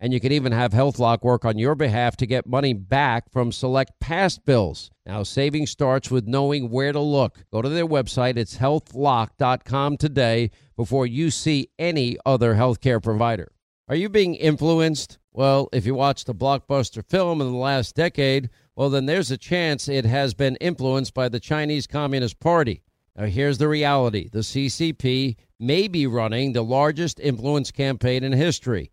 And you can even have HealthLock work on your behalf to get money back from select past bills. Now, saving starts with knowing where to look. Go to their website, it's healthlock.com today before you see any other healthcare provider. Are you being influenced? Well, if you watched a blockbuster film in the last decade, well, then there's a chance it has been influenced by the Chinese Communist Party. Now, here's the reality the CCP may be running the largest influence campaign in history.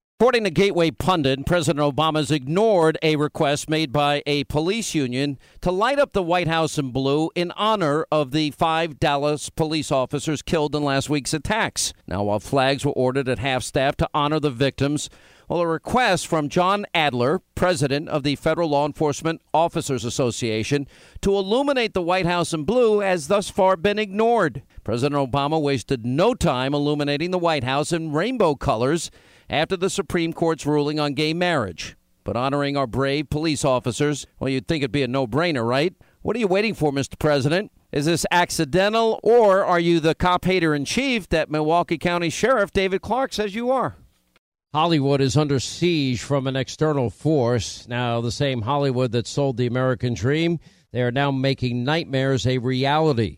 According to Gateway Pundit, President Obama's ignored a request made by a police union to light up the White House in blue in honor of the five Dallas police officers killed in last week's attacks. Now, while flags were ordered at half staff to honor the victims, well, a request from Jon Adler, president of the Federal Law Enforcement Officers Association, to illuminate the White House in blue has thus far been ignored. President Obama wasted no time illuminating the White House in rainbow colors after the Supreme Court's ruling on gay marriage. But honoring our brave police officers, well, you'd think it'd be a no brainer, right? What are you waiting for, Mr. President? Is this accidental, or are you the cop hater in chief that Milwaukee County Sheriff David Clarke says you are? Hollywood is under siege from an external force. Now, the same Hollywood that sold the American dream, they are now making nightmares a reality.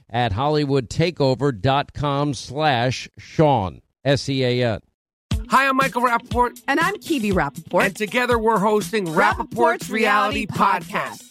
at hollywoodtakeover.com slash Sean, S-E-A-N. Hi, I'm Michael Rapaport. And I'm Kebe Rapaport. And together we're hosting Rapaport's, Reality Podcast. We